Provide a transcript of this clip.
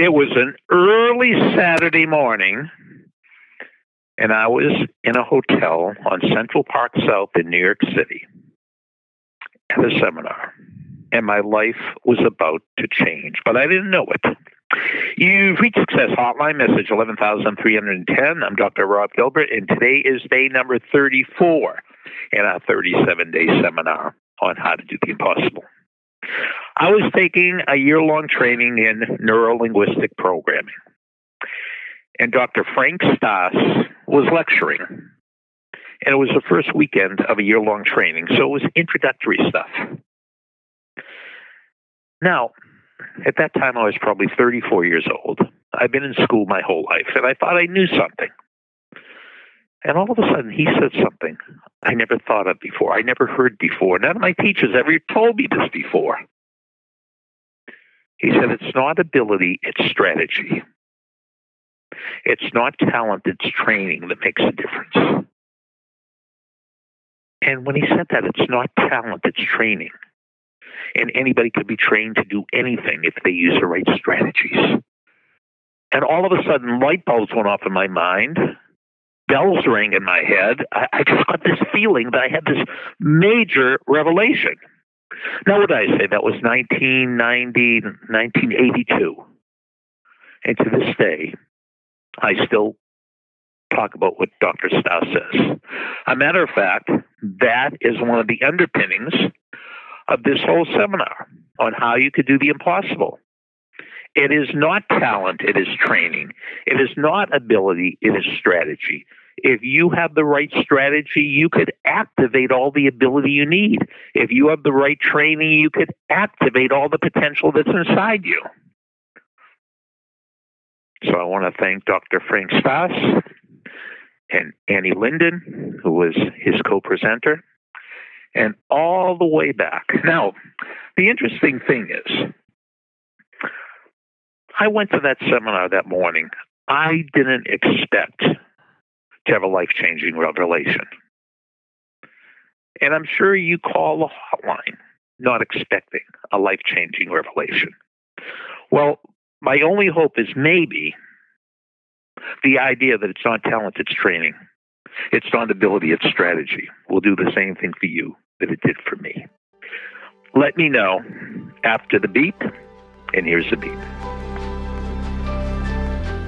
It was an early Saturday morning, and I was in a hotel on Central Park South in New York City at a seminar, and my life was about to change, but I didn't know it. You've reached Success Hotline, message 11310. I'm Dr. Rob Gilbert, and today is day number 34 in our 37 day seminar on how to do the impossible. I was taking a year long training in neurolinguistic programming, and Dr. Frank Stas was lecturing. And it was the first weekend of a year long training, so it was introductory stuff. Now, at that time, I was probably 34 years old. I've been in school my whole life, and I thought I knew something. And all of a sudden, he said something I never thought of before. I never heard before. None of my teachers ever told me this before. He said, It's not ability, it's strategy. It's not talent, it's training that makes a difference. And when he said that, it's not talent, it's training. And anybody can be trained to do anything if they use the right strategies. And all of a sudden, light bulbs went off in my mind bells rang in my head. I, I just got this feeling that I had this major revelation. Now, what I say? That was 1990, 1982. And to this day, I still talk about what Dr. Stas says. A matter of fact, that is one of the underpinnings of this whole seminar on how you could do the impossible. It is not talent, it is training. It is not ability, it is strategy. If you have the right strategy, you could activate all the ability you need. If you have the right training, you could activate all the potential that's inside you. So I want to thank Dr. Frank Stas and Annie Linden, who was his co presenter, and all the way back. Now, the interesting thing is, I went to that seminar that morning. I didn't expect to have a life changing revelation. And I'm sure you call the hotline not expecting a life changing revelation. Well, my only hope is maybe the idea that it's not talent, it's training. It's not ability, it's strategy. Will do the same thing for you that it did for me. Let me know after the beep, and here's the beep.